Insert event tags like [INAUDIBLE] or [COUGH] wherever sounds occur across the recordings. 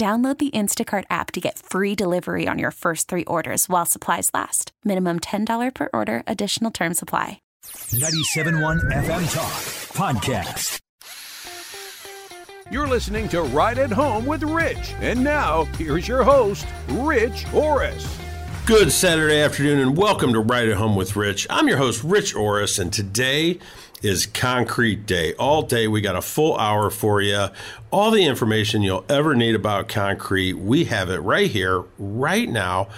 Download the Instacart app to get free delivery on your first three orders while supplies last. Minimum $10 per order, additional term supply. 97.1 FM Talk Podcast. You're listening to Right at Home with Rich. And now, here's your host, Rich Orris. Good Saturday afternoon, and welcome to Right at Home with Rich. I'm your host, Rich Orris, and today is Concrete Day. All day, we got a full hour for you. All the information you'll ever need about concrete, we have it right here, right now.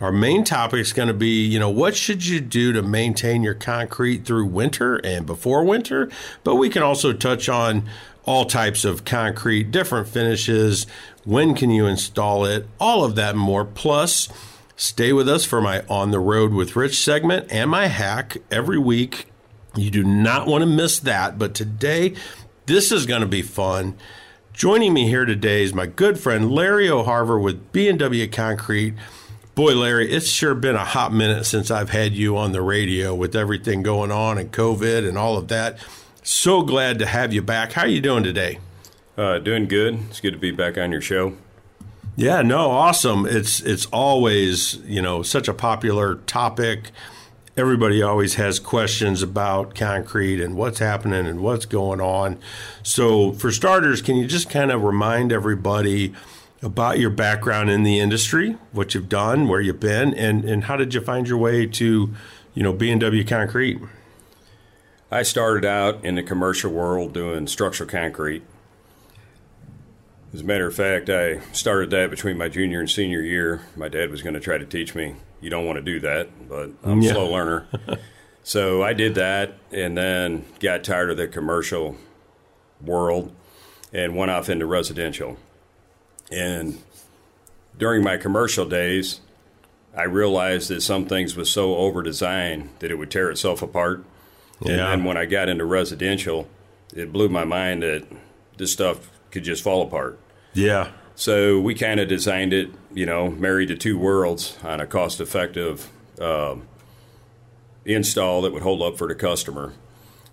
Our main topic is going to be, you know, what should you do to maintain your concrete through winter and before winter? But we can also touch on all types of concrete, different finishes, when can you install it, all of that and more. Plus, stay with us for my On the Road with Rich segment and my hack every week you do not want to miss that. But today, this is going to be fun. Joining me here today is my good friend Larry O'Harver with B&W Concrete. Boy, Larry, it's sure been a hot minute since I've had you on the radio with everything going on and COVID and all of that. So glad to have you back. How are you doing today? Uh, doing good. It's good to be back on your show. Yeah, no, awesome. It's it's always you know such a popular topic everybody always has questions about concrete and what's happening and what's going on. So, for starters, can you just kind of remind everybody about your background in the industry, what you've done, where you've been, and, and how did you find your way to, you know, B&W Concrete? I started out in the commercial world doing structural concrete. As a matter of fact, I started that between my junior and senior year. My dad was going to try to teach me you don't want to do that, but I'm yeah. a slow learner. [LAUGHS] so I did that and then got tired of the commercial world and went off into residential. And during my commercial days, I realized that some things was so over designed that it would tear itself apart. Yeah. And then when I got into residential, it blew my mind that this stuff could just fall apart. Yeah. So we kind of designed it, you know, married the two worlds on a cost effective uh, install that would hold up for the customer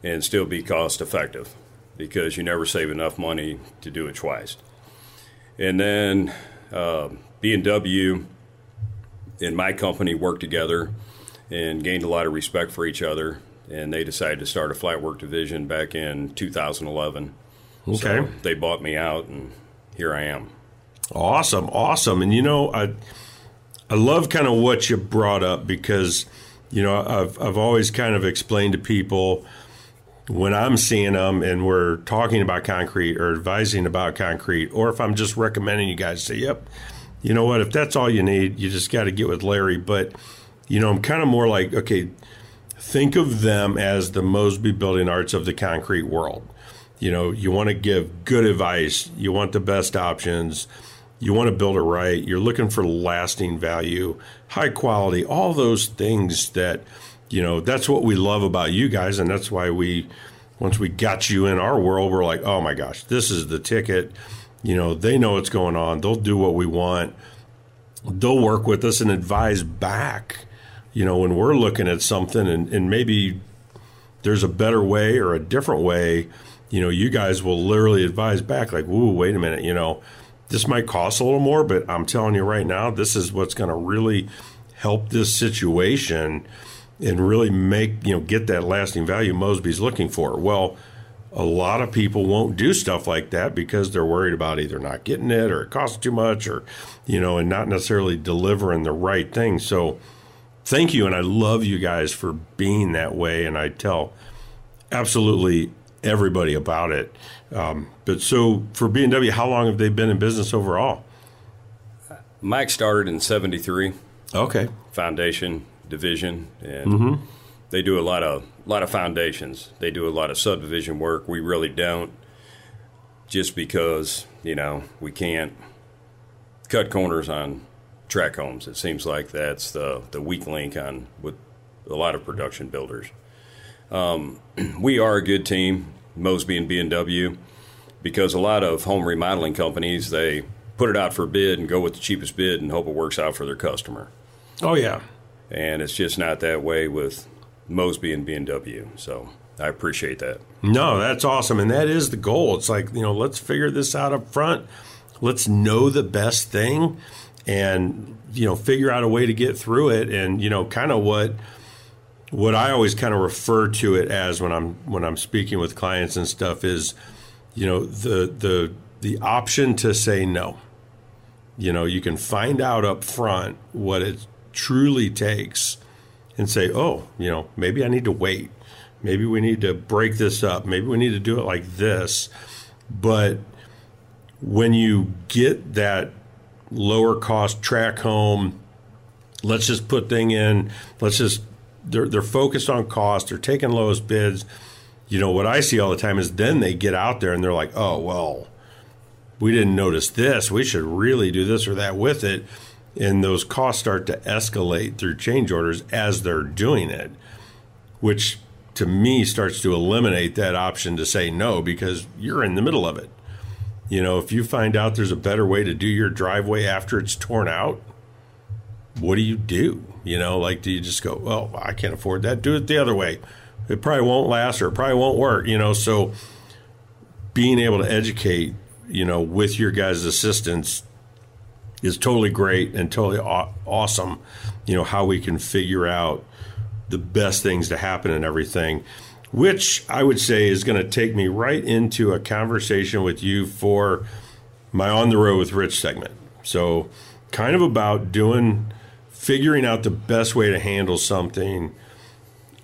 and still be cost effective because you never save enough money to do it twice. And then uh, B&W and my company worked together and gained a lot of respect for each other. And they decided to start a flat work division back in 2011. Okay. So they bought me out, and here I am. Awesome, awesome. And you know, I I love kind of what you brought up because you know I've I've always kind of explained to people when I'm seeing them and we're talking about concrete or advising about concrete, or if I'm just recommending you guys say, "Yep, you know what? If that's all you need, you just got to get with Larry." But you know, I'm kind of more like, okay, think of them as the Mosby Building Arts of the concrete world. You know, you want to give good advice, you want the best options you want to build it right. You're looking for lasting value, high quality, all those things that, you know, that's what we love about you guys. And that's why we, once we got you in our world, we're like, oh my gosh, this is the ticket. You know, they know what's going on. They'll do what we want. They'll work with us and advise back, you know, when we're looking at something and, and maybe there's a better way or a different way, you know, you guys will literally advise back, like, ooh, wait a minute, you know, this might cost a little more, but I'm telling you right now, this is what's going to really help this situation and really make, you know, get that lasting value Mosby's looking for. Well, a lot of people won't do stuff like that because they're worried about either not getting it or it costs too much or, you know, and not necessarily delivering the right thing. So thank you. And I love you guys for being that way. And I tell absolutely everybody about it. Um, but so for B&W, how long have they been in business overall? Mike started in 73. Okay. Foundation division. And mm-hmm. they do a lot of lot of foundations. They do a lot of subdivision work. We really don't, just because you know we can't cut corners on track homes. It seems like that's the the weak link on with a lot of production builders. Um, [CLEARS THROAT] we are a good team, Mosby and B&W, because a lot of home remodeling companies they put it out for bid and go with the cheapest bid and hope it works out for their customer. Oh yeah, and it's just not that way with Mosby and B&W. So I appreciate that. No, that's awesome, and that is the goal. It's like you know, let's figure this out up front. Let's know the best thing, and you know, figure out a way to get through it. And you know, kind of what what I always kind of refer to it as when I'm when I'm speaking with clients and stuff is, you know, the the the option to say no. You know, you can find out up front what it truly takes and say, oh, you know, maybe I need to wait. Maybe we need to break this up. Maybe we need to do it like this. But when you get that lower cost track home, let's just put thing in, let's just they're they're focused on cost, they're taking lowest bids. You know, what I see all the time is then they get out there and they're like, "Oh, well, we didn't notice this. We should really do this or that with it." and those costs start to escalate through change orders as they're doing it, which to me starts to eliminate that option to say no because you're in the middle of it. You know, if you find out there's a better way to do your driveway after it's torn out, what do you do? You know, like do you just go, well, I can't afford that. Do it the other way. It probably won't last or it probably won't work. You know, so being able to educate, you know, with your guys' assistance is totally great and totally aw- awesome. You know how we can figure out the best things to happen and everything, which I would say is going to take me right into a conversation with you for my on the road with Rich segment. So, kind of about doing figuring out the best way to handle something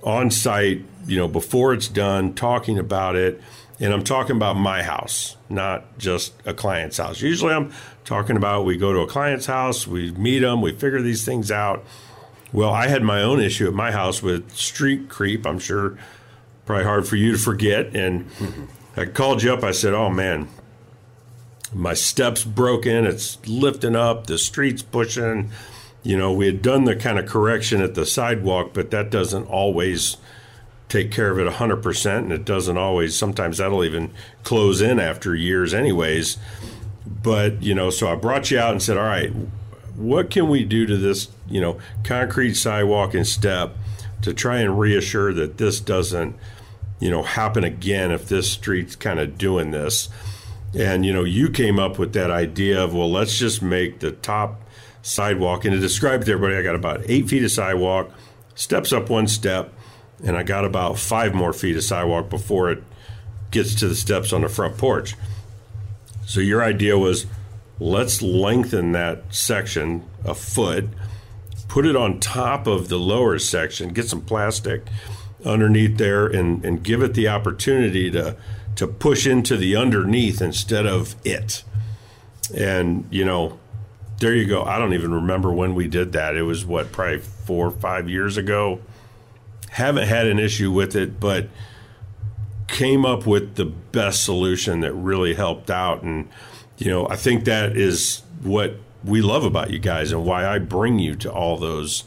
on site, you know, before it's done, talking about it. And I'm talking about my house, not just a client's house. Usually I'm talking about we go to a client's house, we meet them, we figure these things out. Well, I had my own issue at my house with street creep. I'm sure probably hard for you to forget. And mm-hmm. I called you up. I said, "Oh man, my steps broken. It's lifting up. The street's pushing." You know, we had done the kind of correction at the sidewalk, but that doesn't always take care of it 100%. And it doesn't always, sometimes that'll even close in after years, anyways. But, you know, so I brought you out and said, all right, what can we do to this, you know, concrete sidewalk and step to try and reassure that this doesn't, you know, happen again if this street's kind of doing this? And, you know, you came up with that idea of, well, let's just make the top sidewalk. And to describe to everybody, I got about eight feet of sidewalk, steps up one step, and I got about five more feet of sidewalk before it gets to the steps on the front porch. So your idea was let's lengthen that section a foot, put it on top of the lower section, get some plastic underneath there, and, and give it the opportunity to to push into the underneath instead of it. And you know, there you go. I don't even remember when we did that. It was what probably four or five years ago. Haven't had an issue with it, but came up with the best solution that really helped out. And, you know, I think that is what we love about you guys and why I bring you to all those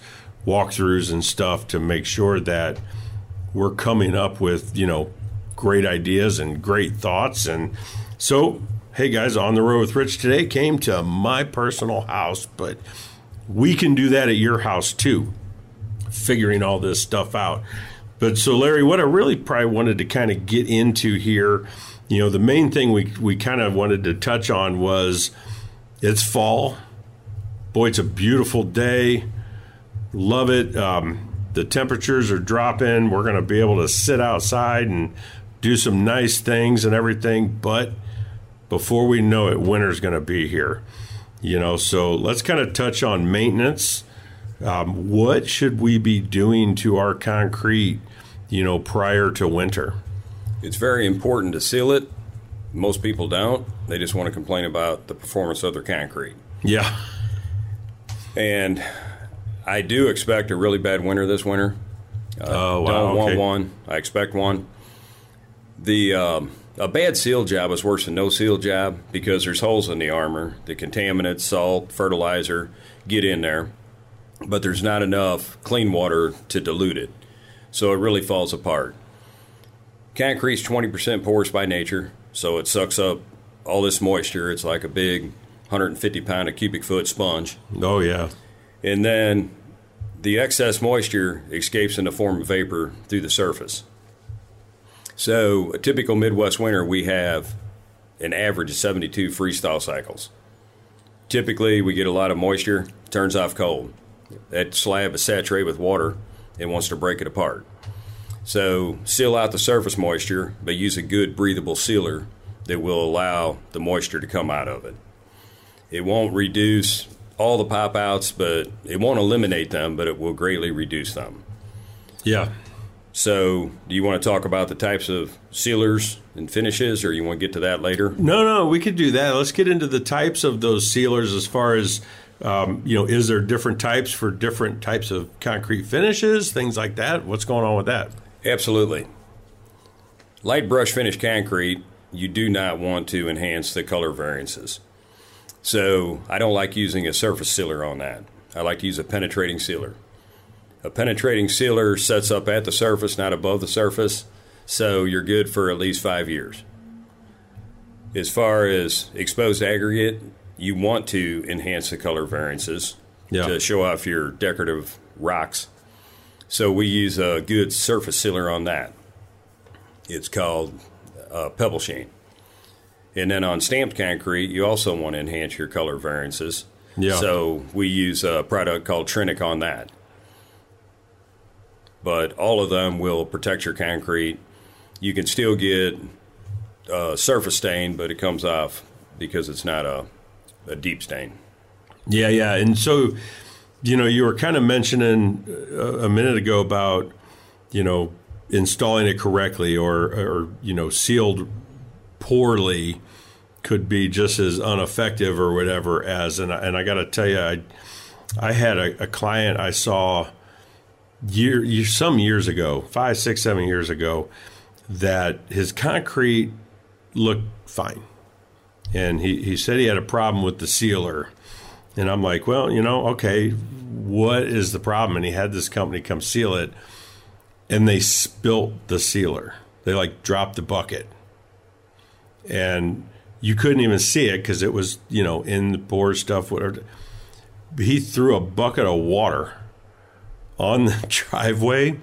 walkthroughs and stuff to make sure that we're coming up with, you know, great ideas and great thoughts. And so, hey guys, on the road with Rich today came to my personal house, but we can do that at your house too, figuring all this stuff out. But so, Larry, what I really probably wanted to kind of get into here, you know, the main thing we, we kind of wanted to touch on was it's fall. Boy, it's a beautiful day. Love it. Um, the temperatures are dropping. We're going to be able to sit outside and do some nice things and everything, but before we know it, winter's going to be here. You know, so let's kind of touch on maintenance. Um, what should we be doing to our concrete, you know, prior to winter? It's very important to seal it. Most people don't. They just want to complain about the performance of their concrete. Yeah. And I do expect a really bad winter this winter. Uh, oh, wow. Don't okay. want one. I expect one. The um, a bad seal job is worse than no seal job because there's holes in the armor. The contaminants, salt, fertilizer get in there, but there's not enough clean water to dilute it, so it really falls apart. Concrete's 20% porous by nature, so it sucks up all this moisture. It's like a big 150 pound a cubic foot sponge. Oh yeah. And then the excess moisture escapes in the form of vapor through the surface. So, a typical Midwest winter, we have an average of 72 freeze thaw cycles. Typically, we get a lot of moisture, turns off cold. That slab is saturated with water and wants to break it apart. So, seal out the surface moisture, but use a good breathable sealer that will allow the moisture to come out of it. It won't reduce all the pop outs, but it won't eliminate them, but it will greatly reduce them. Yeah. So, do you want to talk about the types of sealers and finishes, or you want to get to that later? No, no, we could do that. Let's get into the types of those sealers as far as, um, you know, is there different types for different types of concrete finishes, things like that? What's going on with that? Absolutely. Light brush finish concrete, you do not want to enhance the color variances. So, I don't like using a surface sealer on that. I like to use a penetrating sealer. A penetrating sealer sets up at the surface, not above the surface, so you're good for at least five years. As far as exposed aggregate, you want to enhance the color variances Yeah. to show off your decorative rocks. So we use a good surface sealer on that. It's called uh, Pebble Sheen. And then on stamped concrete, you also want to enhance your color variances. Yeah. So we use a product called Trinic on that but all of them will protect your concrete. You can still get a surface stain, but it comes off because it's not a, a deep stain. Yeah, yeah. And so, you know, you were kind of mentioning a, a minute ago about, you know, installing it correctly or, or, you know, sealed poorly could be just as ineffective or whatever as, and I, and I got to tell you, I, I had a, a client I saw year, year some years ago, five, six, seven years ago, that his concrete looked fine, and he he said he had a problem with the sealer, and I'm like, well, you know, okay, what is the problem? And he had this company come seal it, and they spilt the sealer. They like dropped the bucket, and you couldn't even see it because it was you know in the poor stuff. Whatever. He threw a bucket of water on the [LAUGHS] driveway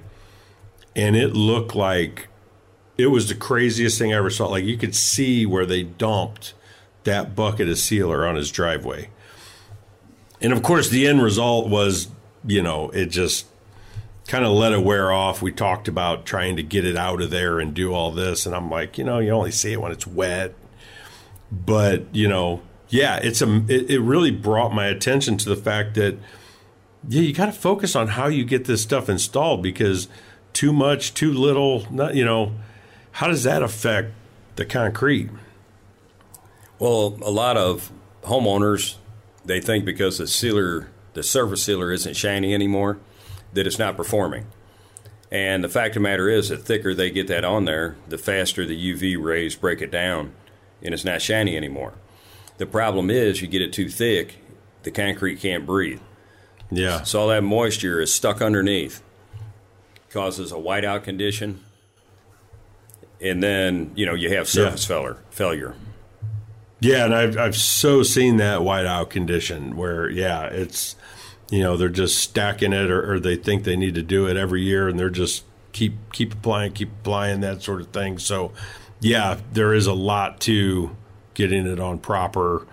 and it looked like it was the craziest thing I ever saw. Like you could see where they dumped that bucket of sealer on his driveway. And of course, the end result was, you know, it just kind of let it wear off. We talked about trying to get it out of there and do all this. And I'm like, you know, you only see it when it's wet. But, you know, yeah, it's a, it, it really brought my attention to the fact that, yeah, you got to focus on how you get this stuff installed because too much, too little, not, you know, how does that affect the concrete? Well, a lot of homeowners they think because the sealer, the surface sealer, isn't shiny anymore, that it's not performing. And the fact of the matter is, the thicker they get that on there, the faster the UV rays break it down, and it's not shiny anymore. The problem is, you get it too thick, the concrete can't breathe. Yeah. So all that moisture is stuck underneath, causes a whiteout condition, and then you know you have surface failure. Failure. Yeah, and I've I've so seen that whiteout condition where yeah, it's you know they're just stacking it or, or they think they need to do it every year and they're just keep keep applying, keep applying that sort of thing. So yeah, there is a lot to getting it on proper,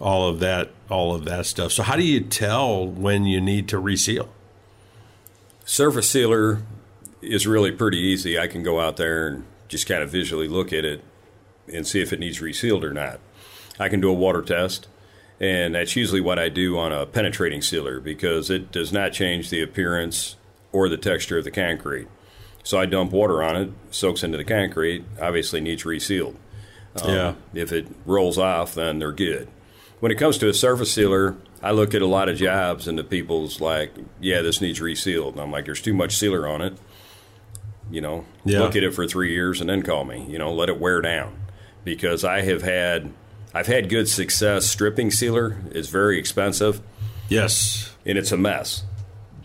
all of that, all of that stuff. So how do you tell when you need to reseal? Surface sealer is really pretty easy. I can go out there and just kind of visually look at it and see if it needs resealed or not. I can do a water test, and that's usually what I do on a penetrating sealer because it does not change the appearance or the texture of the concrete. So I dump water on it, soaks into the concrete, obviously needs resealed. Um, Yeah. If it rolls off, then they're good. When it comes to a surface sealer, I look at a lot of jobs and the people's like, yeah, this needs resealed. And I'm like, there's too much sealer on it. You know, Yeah. look at it for three years and then call me. You know, let it wear down. Because I have had, I've had good success. Stripping sealer It's very expensive Yes. and it's a mess.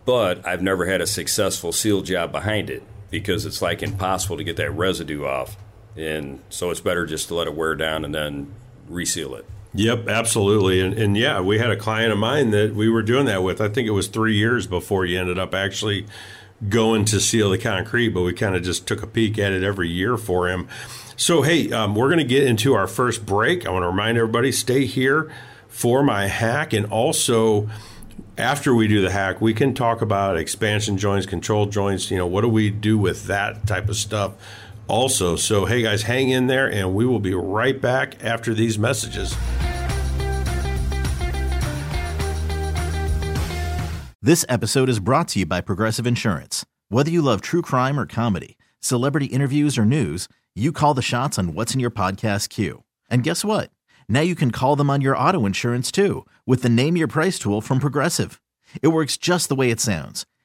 But I've never had a successful seal job behind it because it's like impossible to get that residue off. And so it's better just to let it wear down and then reseal it. Yep, absolutely. And, and yeah, we had a client of mine that we were doing that with. I think it was three years before he ended up actually going to seal the concrete, but we kind of just took a peek at it every year for him. So, hey, um, we're going to get into our first break. I want to remind everybody stay here for my hack. And also, after we do the hack, we can talk about expansion joints, control joints. You know, what do we do with that type of stuff also? So, hey, guys, hang in there, and we will be right back after these messages. This episode is brought to you by Progressive Insurance. Whether you love true crime or comedy, celebrity interviews or news, you call the shots on what's in your podcast queue. And guess what? Now you can call them on your auto insurance too with the Name Your Price tool from Progressive. It works just the way it sounds.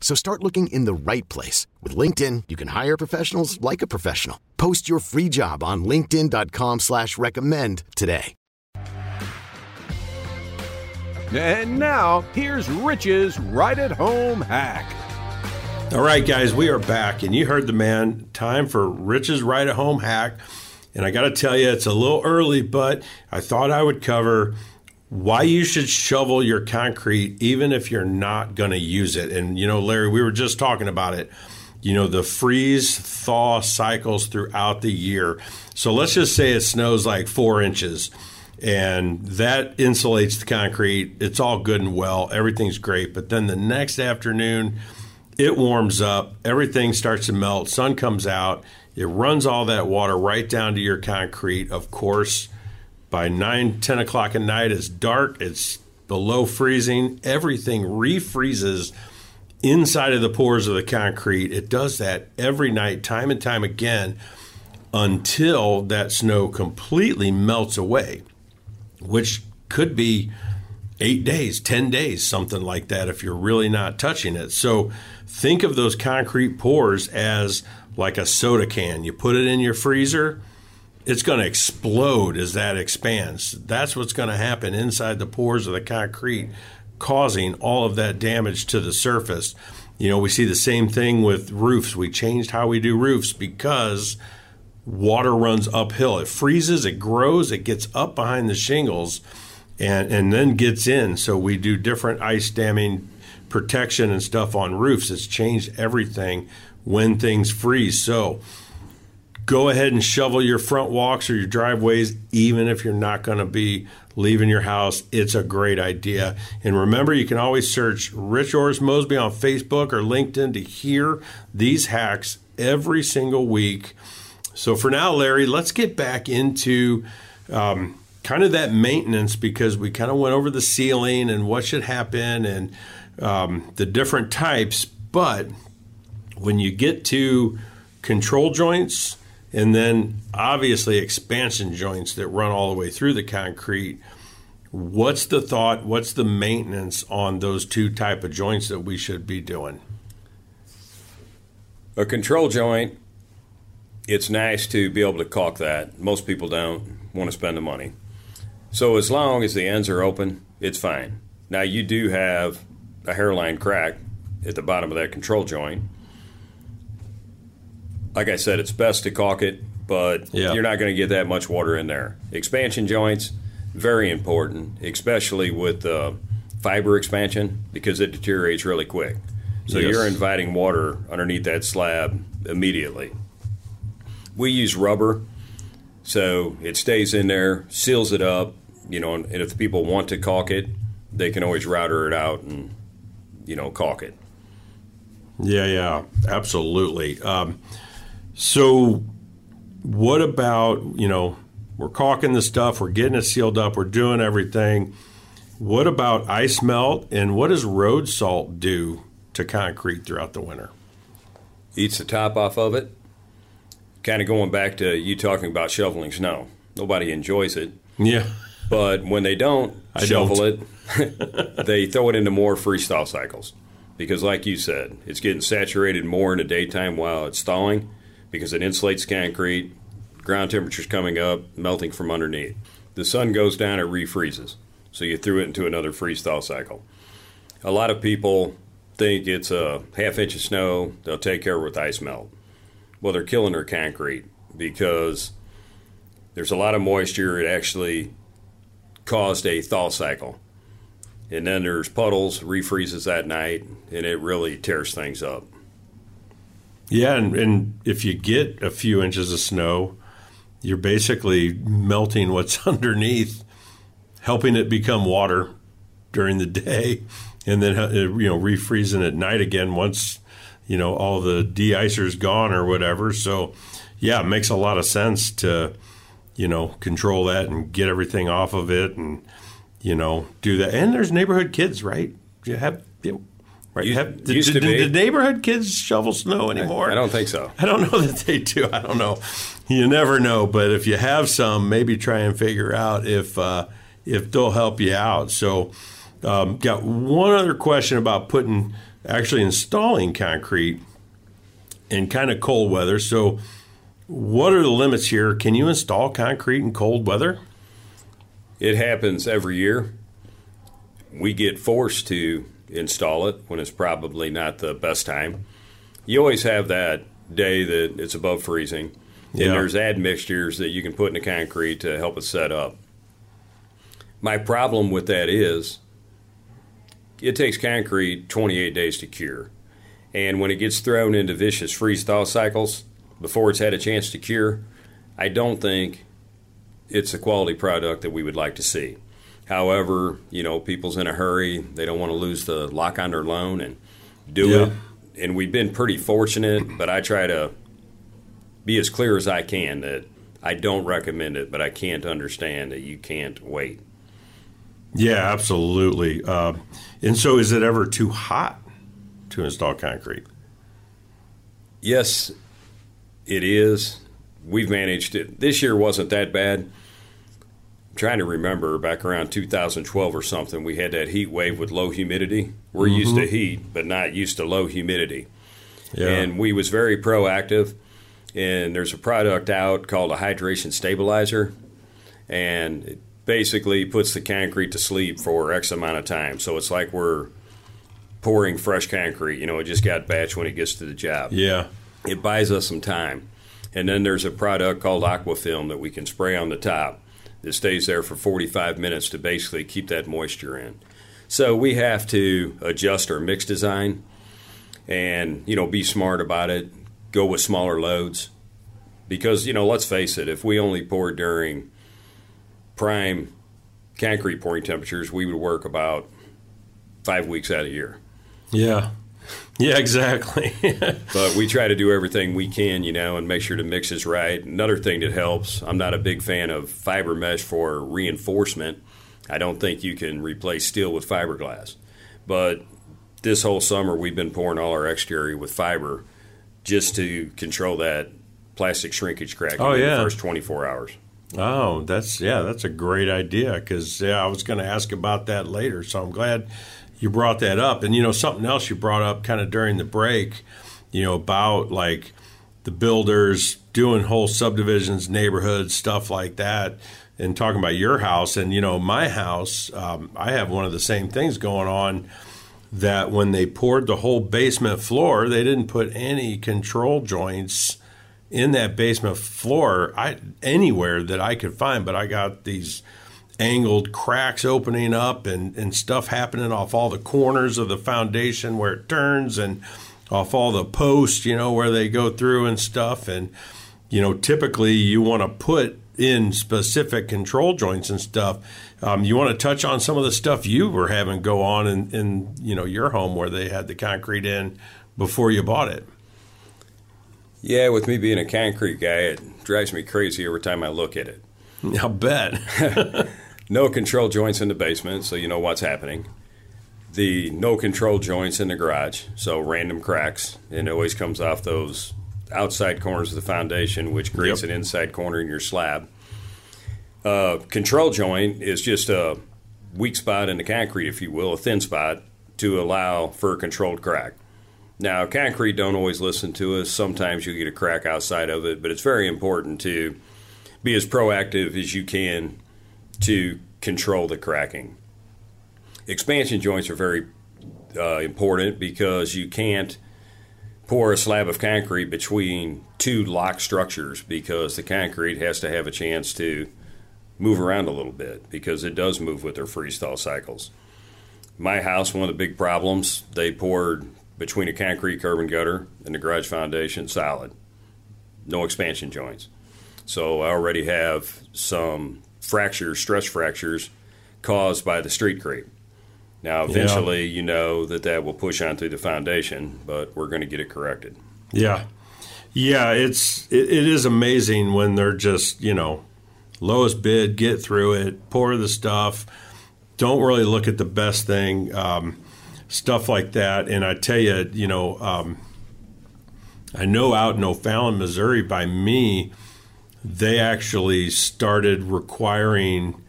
So start looking in the right place. With LinkedIn, you can hire professionals like a professional. Post your free job on linkedin.com slash recommend today. And now, here's Rich's right at home hack. All right, guys, we are back, and you heard the man. Time for Rich's Right at Home hack. And I got to tell you, it's a little early, but I thought I would cover why you should shovel your concrete even if you're not going to use it. And, you know, Larry, we were just talking about it. You know, the freeze thaw cycles throughout the year. So let's just say it snows like four inches and that insulates the concrete. It's all good and well. Everything's great. But then the next afternoon, it warms up, everything starts to melt, sun comes out, it runs all that water right down to your concrete. Of course, by 9, 10 o'clock at night, it's dark, it's below freezing, everything refreezes inside of the pores of the concrete. It does that every night, time and time again, until that snow completely melts away, which could be eight days, 10 days, something like that, if you're really not touching it. So think of those concrete pores as like a soda can. You put it in your freezer, it's going to explode as that expands. That's what's going to happen inside the pores of the concrete, causing all of that damage to the surface. You know, we see the same thing with roofs. We changed how we do roofs because water runs uphill. It freezes, it grows, it gets up behind the shingles and and then gets in. So we do different ice damming protection and stuff on roofs. It's changed everything when things freeze. So go ahead and shovel your front walks or your driveways, even if you're not going to be leaving your house. It's a great idea. And remember, you can always search Rich Orris Mosby on Facebook or LinkedIn to hear these hacks every single week. So for now, Larry, let's get back into um, kind of that maintenance because we kind of went over the sealing and what should happen and um, the different types. But when you get to control joints and then obviously expansion joints that run all the way through the concrete, what's the thought? What's the maintenance on those two type of joints that we should be doing? A control joint, it's nice to be able to caulk that. Most people don't want to spend the money. So as long as the ends are open, it's fine. Now you do have a hairline crack at the bottom of that control joint. Like I said, it's best to caulk it, but Yeah. you're not going to get that much water in there. Expansion joints, very important, especially with uh, fiber expansion because it deteriorates really quick. So Yes. you're inviting water underneath that slab immediately. We use rubber, so it stays in there, seals it up. You know, and if people want to caulk it, they can always router it out and you know caulk it. Yeah, yeah, absolutely. Um, so, what about you know we're caulking the stuff, we're getting it sealed up, we're doing everything. What about ice melt, and what does road salt do to concrete throughout the winter? Eats the top off of it. Kind of going back to you talking about shoveling snow. Nobody enjoys it, Yeah, but when they don't I shovel don't. it, [LAUGHS] they throw it into more freeze thaw cycles. Because, like you said, it's getting saturated more in the daytime while it's thawing because it insulates concrete, ground temperature's coming up, melting from underneath. The sun goes down, it refreezes. So you threw it into another freeze thaw cycle. A lot of people think it's a half inch of snow, they'll take care of it with ice melt. Well, they're killing their concrete because there's a lot of moisture. It actually caused a thaw cycle. And then there's puddles, refreezes that night, and it really tears things up. Yeah, and, and if you get a few inches of snow, you're basically melting what's [LAUGHS] underneath, helping it become water during the day, and then uh, you know refreezing at night again once you know all the de-icer's gone or whatever. So yeah, it makes a lot of sense to you know control that and get everything off of it and you know do that. And there's neighborhood kids, right? You have right? Used- have, did, used to did- be. did neighborhood kids shovel snow anymore? I don't think so. I don't know [LAUGHS] that they do. I don't know. You never know. But if you have some, maybe try and figure out if uh, if they'll help you out. So, um, got one other question about putting actually installing concrete in kind of cold weather. So, what are the limits here? Can you install concrete in cold weather? It happens every year. We get forced to install it when it's probably not the best time. You always have that day that it's above freezing, Yeah. and there's admixtures that you can put in the concrete to help it set up. My problem with that is it takes concrete 28 days to cure. And when it gets thrown into vicious freeze thaw cycles before it's had a chance to cure, I don't think it's a quality product that we would like to see. However, you know, people's in a hurry. They don't want to lose the lock on their loan and do Yeah. it. And we've been pretty fortunate, but I try to be as clear as I can that I don't recommend it, but I can't understand that you can't wait. Yeah, absolutely. Uh, and so, is it ever too hot to install concrete? Yes, it is. We've managed it. This year wasn't that bad. Trying to remember back around 2012 or something, we had that heat wave with low humidity. We're used to mm-hmm. heat, but not used to low humidity. Yeah. And we was very proactive. And there's a product out called a hydration stabilizer, and it basically puts the concrete to sleep for X amount of time. So it's like we're pouring fresh concrete. You know, it just got batch when it gets to the job yeah. it buys us some time. And then there's a product called Aquafilm that we can spray on the top that stays there for 45 minutes to basically keep that moisture in. So we have to adjust our mix design and, you know, be smart about it, go with smaller loads. Because, you know, let's face it, if we only pour during prime concrete pouring temperatures, we would work about five weeks out of year. Yeah. [LAUGHS] Yeah, exactly. [LAUGHS] but we try to do everything we can, you know, and make sure the mix is right. Another thing that helps, I'm not a big fan of fiber mesh for reinforcement. I don't think you can replace steel with fiberglass. But this whole summer, we've been pouring all our exterior with fiber just to control that plastic shrinkage crack oh, in yeah. the first 24 hours. Oh, that's yeah, that's a great idea because yeah, I was going to ask about that later. So I'm glad you brought that up. And you know, something else you brought up kind of during the break, you know, about like the builders doing whole subdivisions, neighborhoods, stuff like that, and talking about your house. And you know, my house, um, I have one of the same things going on. That when they poured the whole basement floor, they didn't put any control joints in that basement floor I anywhere that I could find, but I got these angled cracks opening up and, and stuff happening off all the corners of the foundation where it turns and off all the posts, you know, where they go through and stuff. And, you know, typically you want to put in specific control joints and stuff. Um, you want to touch on some of the stuff you were having go on in, in, you know, your home where they had the concrete in before you bought it. Yeah, with me being a concrete guy, it drives me crazy every time I look at it. I'll bet. [LAUGHS] [LAUGHS] no control joints in the basement, so you know what's happening. The no control joints in the garage, so random cracks, and it always comes off those outside corners of the foundation, which creates Yep. an inside corner in your slab. Uh, control joint is just a weak spot in the concrete, if you will, a thin spot to allow for a controlled crack. Now, concrete don't always listen to us. Sometimes you get a crack outside of it, but it's very important to be as proactive as you can to control the cracking. Expansion joints are very uh, important because you can't pour a slab of concrete between two locked structures because the concrete has to have a chance to move around a little bit because it does move with their freeze thaw cycles. My house, one of the big problems, they poured between a concrete curb and gutter and the garage foundation solid, no expansion joints. So I already have some fractures, stress fractures caused by the street creep. Now, eventually, you know that that will push on through the foundation, but we're going to get it corrected. Yeah, yeah. It's it, it is amazing when they're just you know lowest bid, get through it, pour the stuff. Don't really look at the best thing, um, stuff like that. And I tell you, you know, um, I know out in O'Fallon, Missouri, by me, they actually started requiring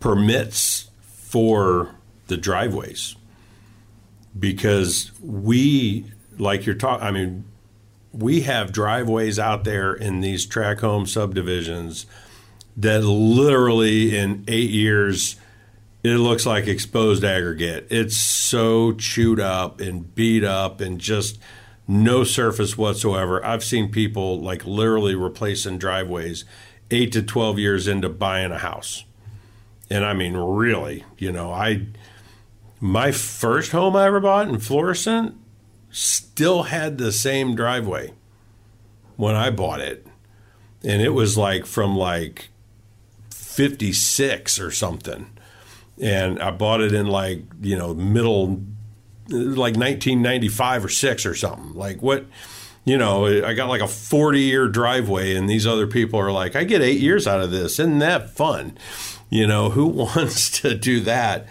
permits for the driveways. Because we like you're talking i mean we have driveways out there in these track home subdivisions that literally in eight years it looks like exposed aggregate. It's so chewed up and beat up and just no surface whatsoever i've seen people like literally replacing driveways eight to 12 years into buying a house and i mean really you know i my first home I ever bought in Florissant still had the same driveway when I bought it. And it was like from like 56 or something. And I bought it in like, you know, middle, like 1995 or 6 or something. Like what, you know, I got like a 40 year driveway, and these other people are like, I get eight years out of this. Isn't that fun? You know, who [LAUGHS] wants to do that?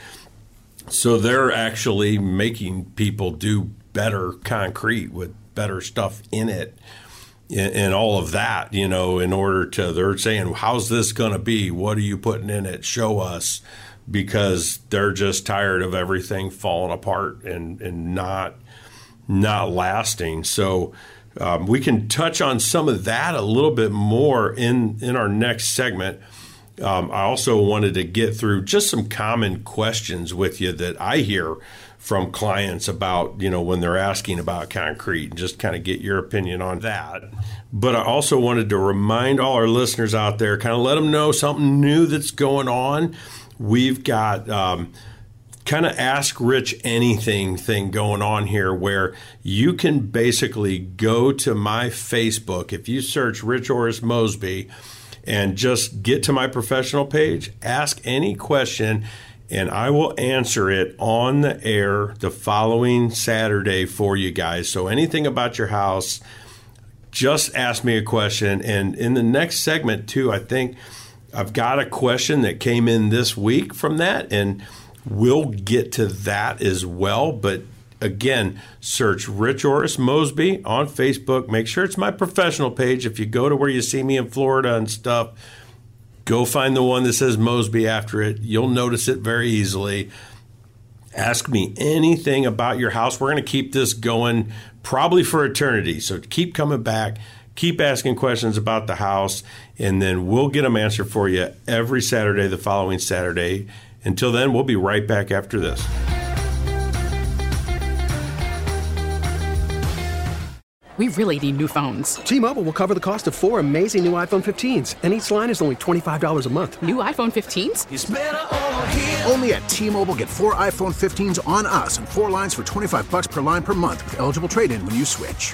So they're actually making people do better concrete with better stuff in it and all of that, you know, in order to, they're saying, how's this going to be? What are you putting in it? Show us. Because they're just tired of everything falling apart and, and not not lasting. So um, we can touch on some of that a little bit more in in our next segment. Um, I also wanted to get through just some common questions with you that I hear from clients about, you know, when they're asking about concrete and just kind of get your opinion on that. But I also wanted to remind all our listeners out there, kind of let them know something new that's going on. We've got um, kind of ask Rich anything thing going on here where you can basically go to my Facebook. If you search Rich Orris Mosby, and just get to my professional page, ask any question, and I will answer it on the air the following Saturday for you guys. So anything about your house, just ask me a question. And in the next segment, too, I think I've got a question that came in this week from that, and we'll get to that as well. But again, search Rich Orris Mosby on Facebook. Make sure it's my professional page. If you go to where you see me in Florida and stuff, go find the one that says Mosby after it. You'll notice it very easily. Ask me anything about your house. We're going to keep this going probably for eternity. So keep coming back, keep asking questions about the house, and then we'll get them answered for you every Saturday, the following Saturday. Until then, we'll be right back after this. We really need new phones. T-Mobile will cover the cost of four amazing new iPhone 15s, and each line is only $25 a month. New iPhone 15s? Only at T-Mobile get four iPhone 15s on us and four lines for 25 bucks per line per month with eligible trade-in when you switch.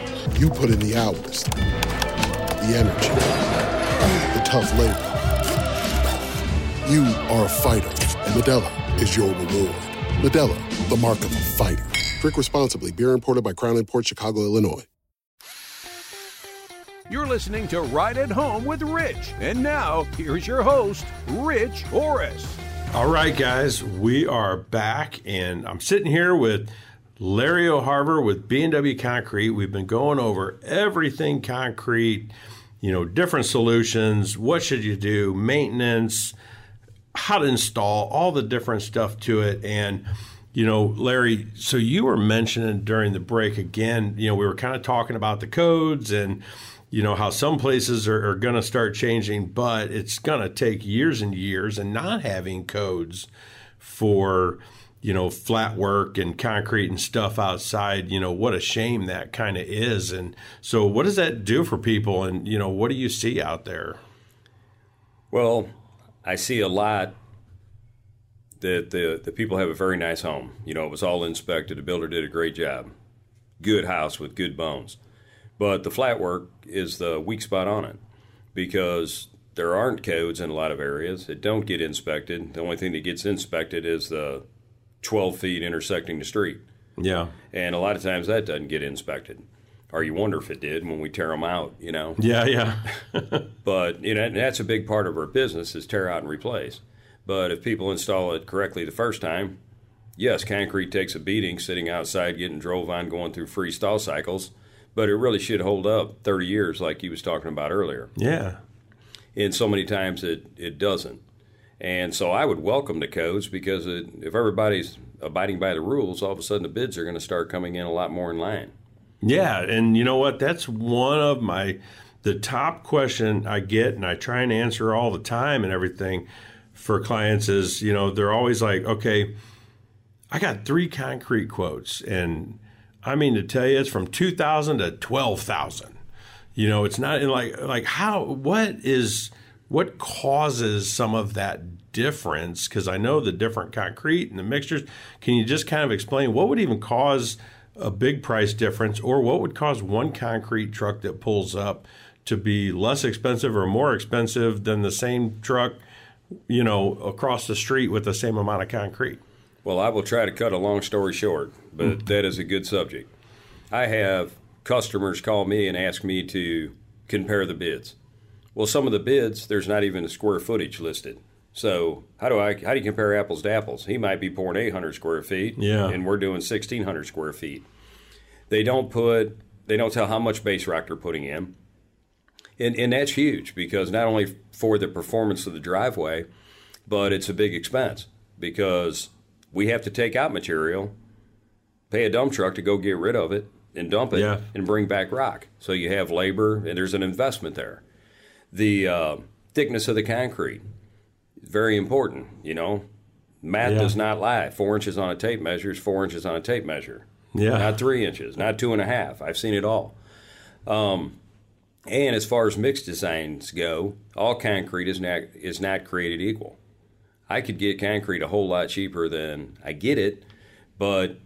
You put in the hours, the energy, the tough labor. You are a fighter, and Modelo is your reward. Modelo, the mark of a fighter. Drink responsibly. Beer imported by Crown Imports Chicago, Illinois. You're listening to Ride at Home with Rich. And now, here's your host, Rich Orris. All right, guys, we are back, and I'm sitting here with Larry O'Harver with B&W Concrete. We've been going over everything concrete, you know, different solutions, what should you do, maintenance, how to install, all the different stuff to it. And, you know, Larry, so you were mentioning during the break again, you know, we were kind of talking about the codes and, you know, how some places are, are going to start changing, but it's going to take years and years and not having codes for, you know, flat work and concrete and stuff outside, you know, what a shame that kind of is. And so, what does that do for people? And, you know, what do you see out there? Well, I see a lot that the, the people have a very nice home. You know, it was all inspected. The builder did a great job. Good house with good bones. But the flat work is the weak spot on it because there aren't codes in a lot of areas. It don't get inspected. The only thing that gets inspected is the 12 feet intersecting the street. Yeah. And a lot of times that doesn't get inspected. Or you wonder if it did when we tear them out, you know? Yeah, yeah. [LAUGHS] [LAUGHS] but, you know, that's a big part of our business is tear out and replace. But if people install it correctly the first time, yes, concrete takes a beating sitting outside getting drove on going through freeze thaw cycles but it really should hold up 30 years, like you was talking about earlier. Yeah. And so many times it, it doesn't. And so I would welcome the codes because it, if everybody's abiding by the rules, all of a sudden the bids are going to start coming in a lot more in line. Yeah, and you know what? That's one of my the top question I get, and I try and answer all the time and everything for clients is, you know, they're always like, okay, I got three concrete quotes, and I mean to tell you, it's from two thousand to twelve thousand. You know, it's not in like like how what is what causes some of that difference? Because I know the different concrete and the mixtures. Can you just kind of explain what would even cause a big price difference, or what would cause one concrete truck that pulls up to be less expensive or more expensive than the same truck, you know, across the street with the same amount of concrete? Well, I will try to cut a long story short, but mm. that is a good subject. I have customers call me and ask me to compare the bids. Well, some of the bids, there's not even a square footage listed. So how do I how do you compare apples to apples? He might be pouring 800 square feet, yeah. and we're doing 1600 square feet. They don't put they don't tell how much base rock they're putting in, and and that's huge because not only for the performance of the driveway, but it's a big expense because we have to take out material, pay a dump truck to go get rid of it and dump it, yeah. and bring back rock. So you have labor and there's an investment there. The uh, thickness of the concrete is very important. You know, math yeah. does not lie. Four inches on a tape measure is four inches on a tape measure. Yeah. Not three inches, not two and a half. I've seen it all. Um, and as far as mixed designs go, all concrete is not is not created equal. I could get concrete a whole lot cheaper than I get it, but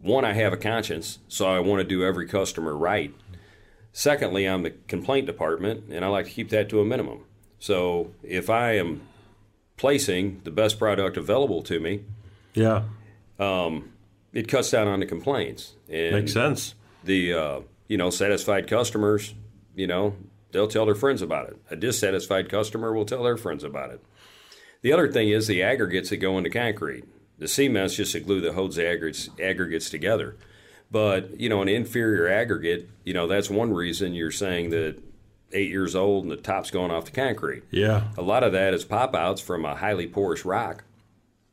one, I have a conscience, so I want to do every customer right. Secondly, I'm the complaint department, and I like to keep that to a minimum. So if I am placing the best product available to me, yeah, um, it cuts down on the complaints. And Makes sense. The uh, you know satisfied customers, you know, they'll tell their friends about it. A dissatisfied customer will tell their friends about it. The other thing is the aggregates that go into concrete. The cement's just a glue that holds the aggregates, aggregates together. But you know, an inferior aggregate, you know, that's one reason you're saying that eight years old and the top's going off the concrete. Yeah. A lot of that is pop outs from a highly porous rock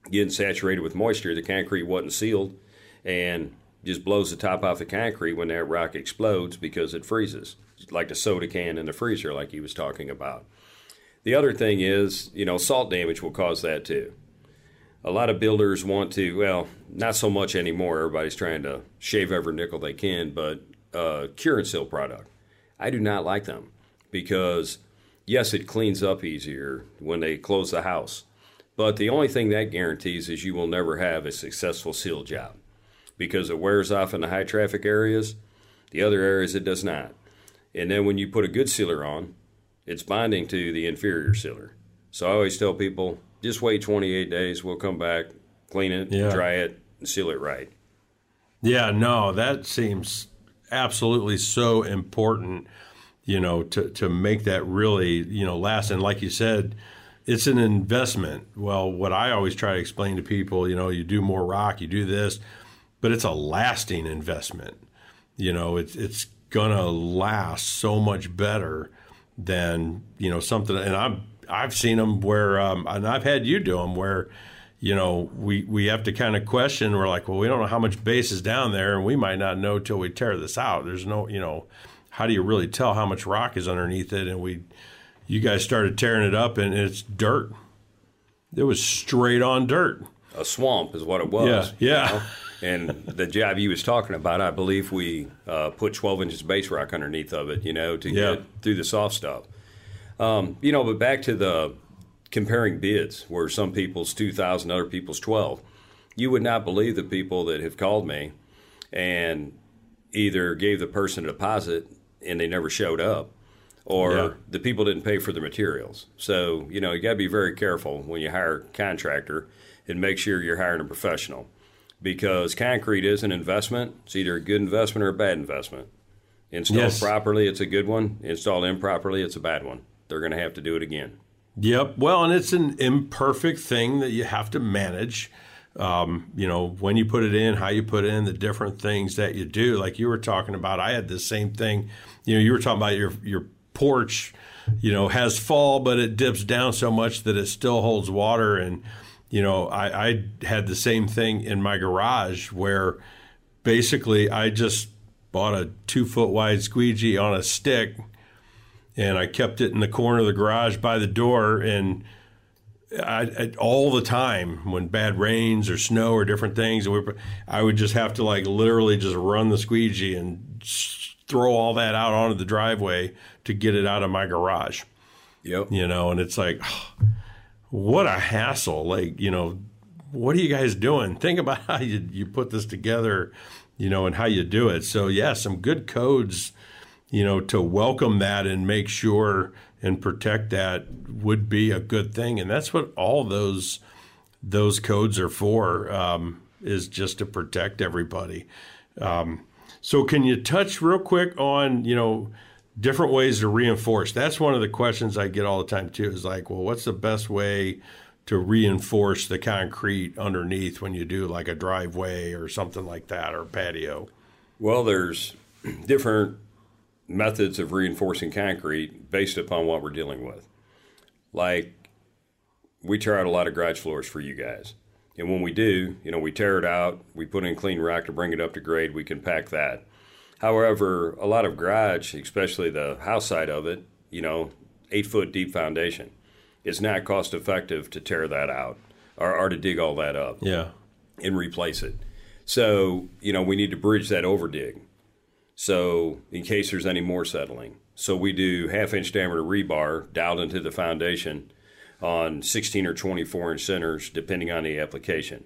getting saturated with moisture. The concrete wasn't sealed and just blows the top off the concrete when that rock explodes because it freezes, like the soda can in the freezer, like he was talking about. The other thing is, you know, salt damage will cause that too. A lot of builders want to, well, not so much anymore. Everybody's trying to shave every nickel they can, but uh, cure and seal product. I do not like them because yes, it cleans up easier when they close the house. But the only thing that guarantees is you will never have a successful seal job because it wears off in the high traffic areas. The other areas it does not. And then when you put a good sealer on, it's bonding to the inferior sealer. So I always tell people just wait 28 days, we'll come back, clean it, yeah. dry it, and seal it right. Yeah, no, that seems absolutely so important you know, to, to make that really, you know, last. And like you said, it's an investment. Well, what I always try to explain to people, you know, you do more rock, you do this, but it's a lasting investment. You know, it's it's gonna last so much better than you know something. And I've I've seen them where, um, and I've had you do them where, you know, we we have to kind of question. We're like, well, we don't know how much base is down there, and we might not know till we tear this out. There's no, you know how do you really tell how much rock is underneath it? And we, you guys started tearing it up, and it's dirt. It was straight on dirt. A swamp is what it was. Yeah, yeah. You know? and the job you was talking about, I believe we uh, put 12 inches base rock underneath of it, you know, to yeah. get through the soft stuff. Um, you know, but back to the comparing bids, where some people's 2,000, other people's 12. You would not believe the people that have called me and either gave the person a deposit and they never showed up, or yeah. the people didn't pay for the materials. So you know you got to be very careful when you hire a contractor and make sure you're hiring a professional because concrete is an investment. It's either a good investment or a bad investment. Installed yes. properly, it's a good one. Installed improperly, it's a bad one. They're going to have to do it again. Yep. Well, and it's an imperfect thing that you have to manage. Um, you know, when you put it in, how you put it in, the different things that you do. Like you were talking about, I had the same thing you know, you were talking about your your porch, you know, has fall, but it dips down so much that it still holds water. And you know, I, I had the same thing in my garage where basically I just bought a two foot wide squeegee on a stick, and I kept it in the corner of the garage by the door and. I, I, all the time when bad rains or snow or different things, I would just have to like literally just run the squeegee and throw all that out onto the driveway to get it out of my garage. Yep. You know, and it's like, oh, [SIGHS] what a hassle. Like, you know, what are you guys doing? Think about [LAUGHS] how you, you put this together, you know, and how you do it. So, yeah, some good codes, you know, to welcome that and make sure and protect that would be a good thing. And that's what all those those codes are for, um, is just to protect everybody. Um, so, can you touch real quick on, you know, different ways to reinforce? That's one of the questions I get all the time too. Is like, well, what's the best way to reinforce the concrete underneath when you do like a driveway or something like that or patio? Well, there's [CLEARS THROAT] different methods of reinforcing concrete based upon what we're dealing with. Like, we tear out a lot of garage floors for you guys. And when we do, you know, we tear it out, we put in clean rock to bring it up to grade, we can pack that. However, a lot of garage, especially the house side of it, you know, eight foot deep foundation, it's not cost effective to tear that out or, or to dig all that up. Yeah. And replace it. So, you know, we need to bridge that over dig. So, in case there's any more settling. So, we do half inch diameter rebar doweled into the foundation on 16 or 24 inch centers, depending on the application.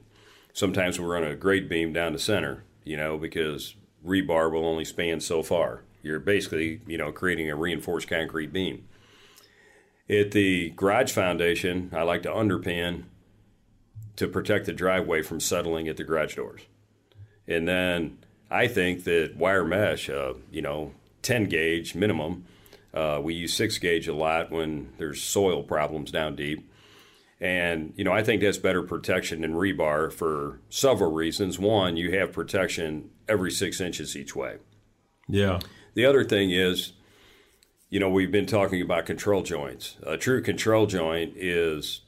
Sometimes we run a grade beam down the center, you know, because rebar will only span so far. You're basically, you know, creating a reinforced concrete beam. At the garage foundation, I like to underpin to protect the driveway from settling at the garage doors. And then I think that wire mesh, uh, you know, 10 gauge minimum, uh, we use six gauge a lot when there's soil problems down deep. And, you know, I think that's better protection than rebar for several reasons. One, you have protection every six inches each way. Yeah. The other thing is, you know, we've been talking about control joints. A true control joint is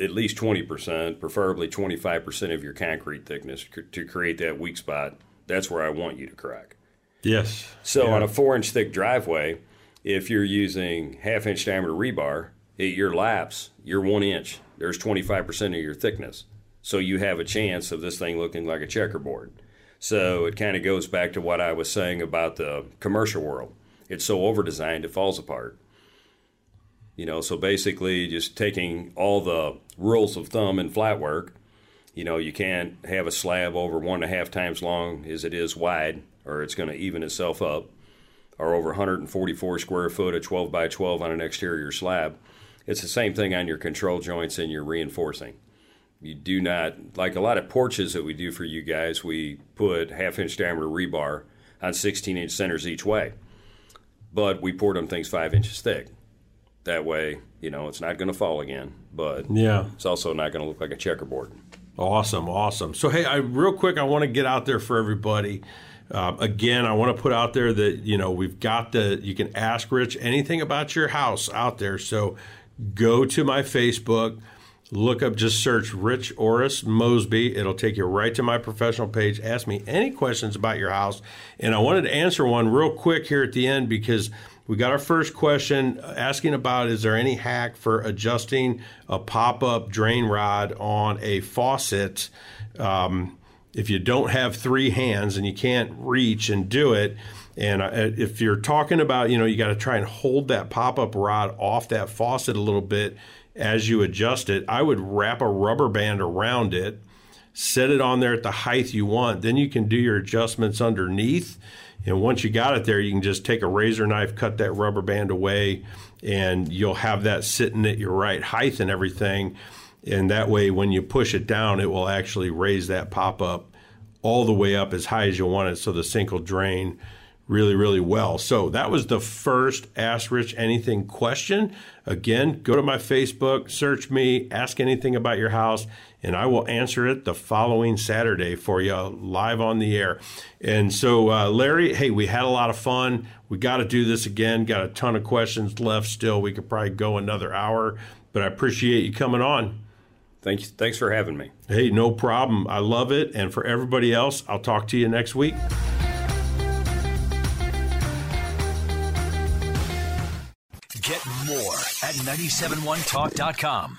at least 20%, preferably 25% of your concrete thickness to create that weak spot. That's where I want you to crack. Yes. So yeah. on a four inch thick driveway, if you're using half inch diameter rebar, at your laps, you're one inch. There's 25% of your thickness. So you have a chance of this thing looking like a checkerboard. So it kind of goes back to what I was saying about the commercial world. It's so over designed, it falls apart. You know, so basically just taking all the rules of thumb in flat work, you know, you can't have a slab over one and a half times long as it is wide, or it's going to even itself up, or over 144 square foot, a 12 by 12 on an exterior slab. It's the same thing on your control joints and your reinforcing. You do not, like a lot of porches that we do for you guys, we put half inch diameter rebar on 16 inch centers each way. But we poured them things five inches thick. That way, you know, it's not going to fall again, but yeah, it's also not going to look like a checkerboard. Awesome, awesome. So, hey, I real quick, I want to get out there for everybody. Uh, again, I want to put out there that you know we've got the you can ask Rich anything about your house out there. So go to my Facebook, look up, just search Rich Orris Mosby. It'll take you right to my professional page. Ask me any questions about your house. And I wanted to answer one real quick here at the end because we got our first question asking about is there any hack for adjusting a pop up drain rod on a faucet? Um, if you don't have three hands and you can't reach and do it, and if you're talking about, you know, you got to try and hold that pop up rod off that faucet a little bit as you adjust it, I would wrap a rubber band around it, set it on there at the height you want. Then you can do your adjustments underneath. And once you got it there, you can just take a razor knife, cut that rubber band away, and you'll have that sitting at your right height and everything. And that way, when you push it down, it will actually raise that pop up all the way up as high as you want it so the sink will drain really, really well. So that was the first Ask Rich Anything question. Again, go to my Facebook, search me, ask anything about your house, and I will answer it the following Saturday for you live on the air. And so, uh, Larry, hey, we had a lot of fun. We got to do this again. Got a ton of questions left still. We could probably go another hour, but I appreciate you coming on. Thanks, thanks for having me. Hey, no problem. I love it. And for everybody else, I'll talk to you next week. Get more at 971talk.com.